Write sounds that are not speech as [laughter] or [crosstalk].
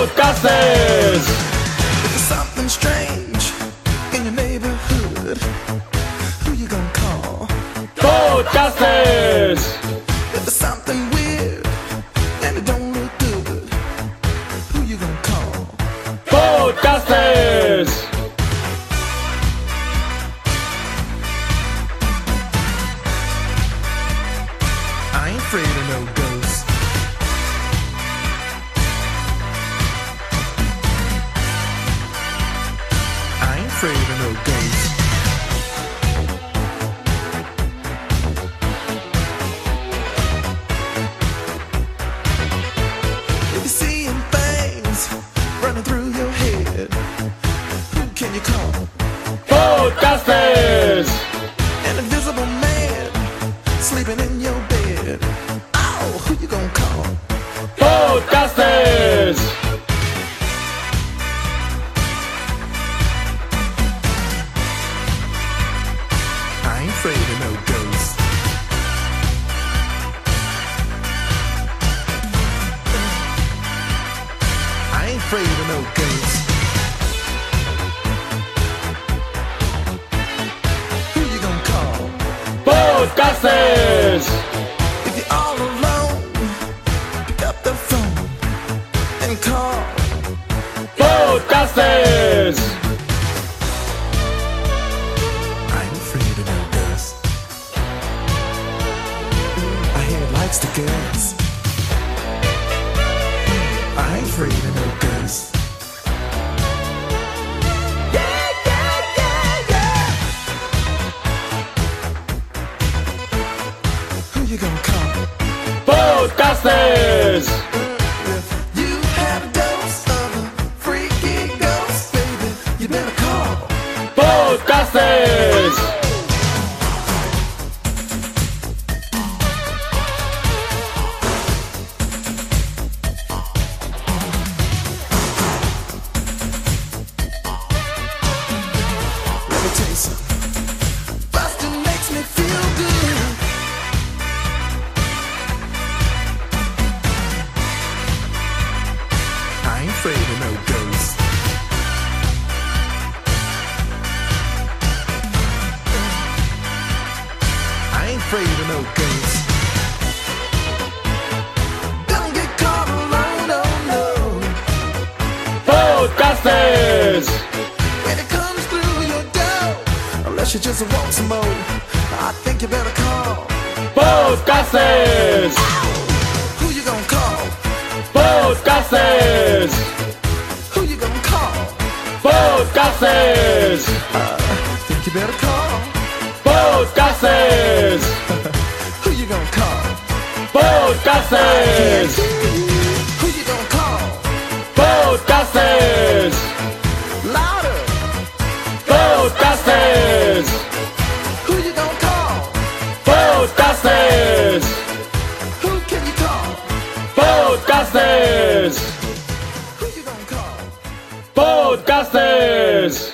Ghostbusters! If there's something strange in your neighborhood, who you gonna call? Ghostbusters! If there's something weird and it don't look good, who you gonna call? Ghostbusters! I ain't afraid of no ghosts. I ain't afraid of no ghosts. If you're seeing things running through your head, who can you call? Podcasters. An invisible man sleeping in your bed. Oh, who you gonna call? Podcasters. Afraid of no ghosts. I ain't afraid of no ghosts. Who you gonna call? Podcasters. Likes the girls. I ain't afraid of no ghosts. Yeah, yeah, yeah, yeah. Who you gonna call? Podcasters. If Let makes me feel good. I ain't afraid of no ghosts. I ain't afraid of no ghosts. Don't get caught alone, no. Podcasters. Unless you just want some more, I think you better call. Podcasters. Who you gonna call? Podcasters. Who you gonna call? Podcasters. Uh, think you better call. Podcasters. [laughs] Who you gonna call? Podcasters. Who you gonna call? Podcasters. Louder. Podcasters. Who you gonna call? Podcasters. Who can you call? Podcasters. Who you gonna call? Podcasters.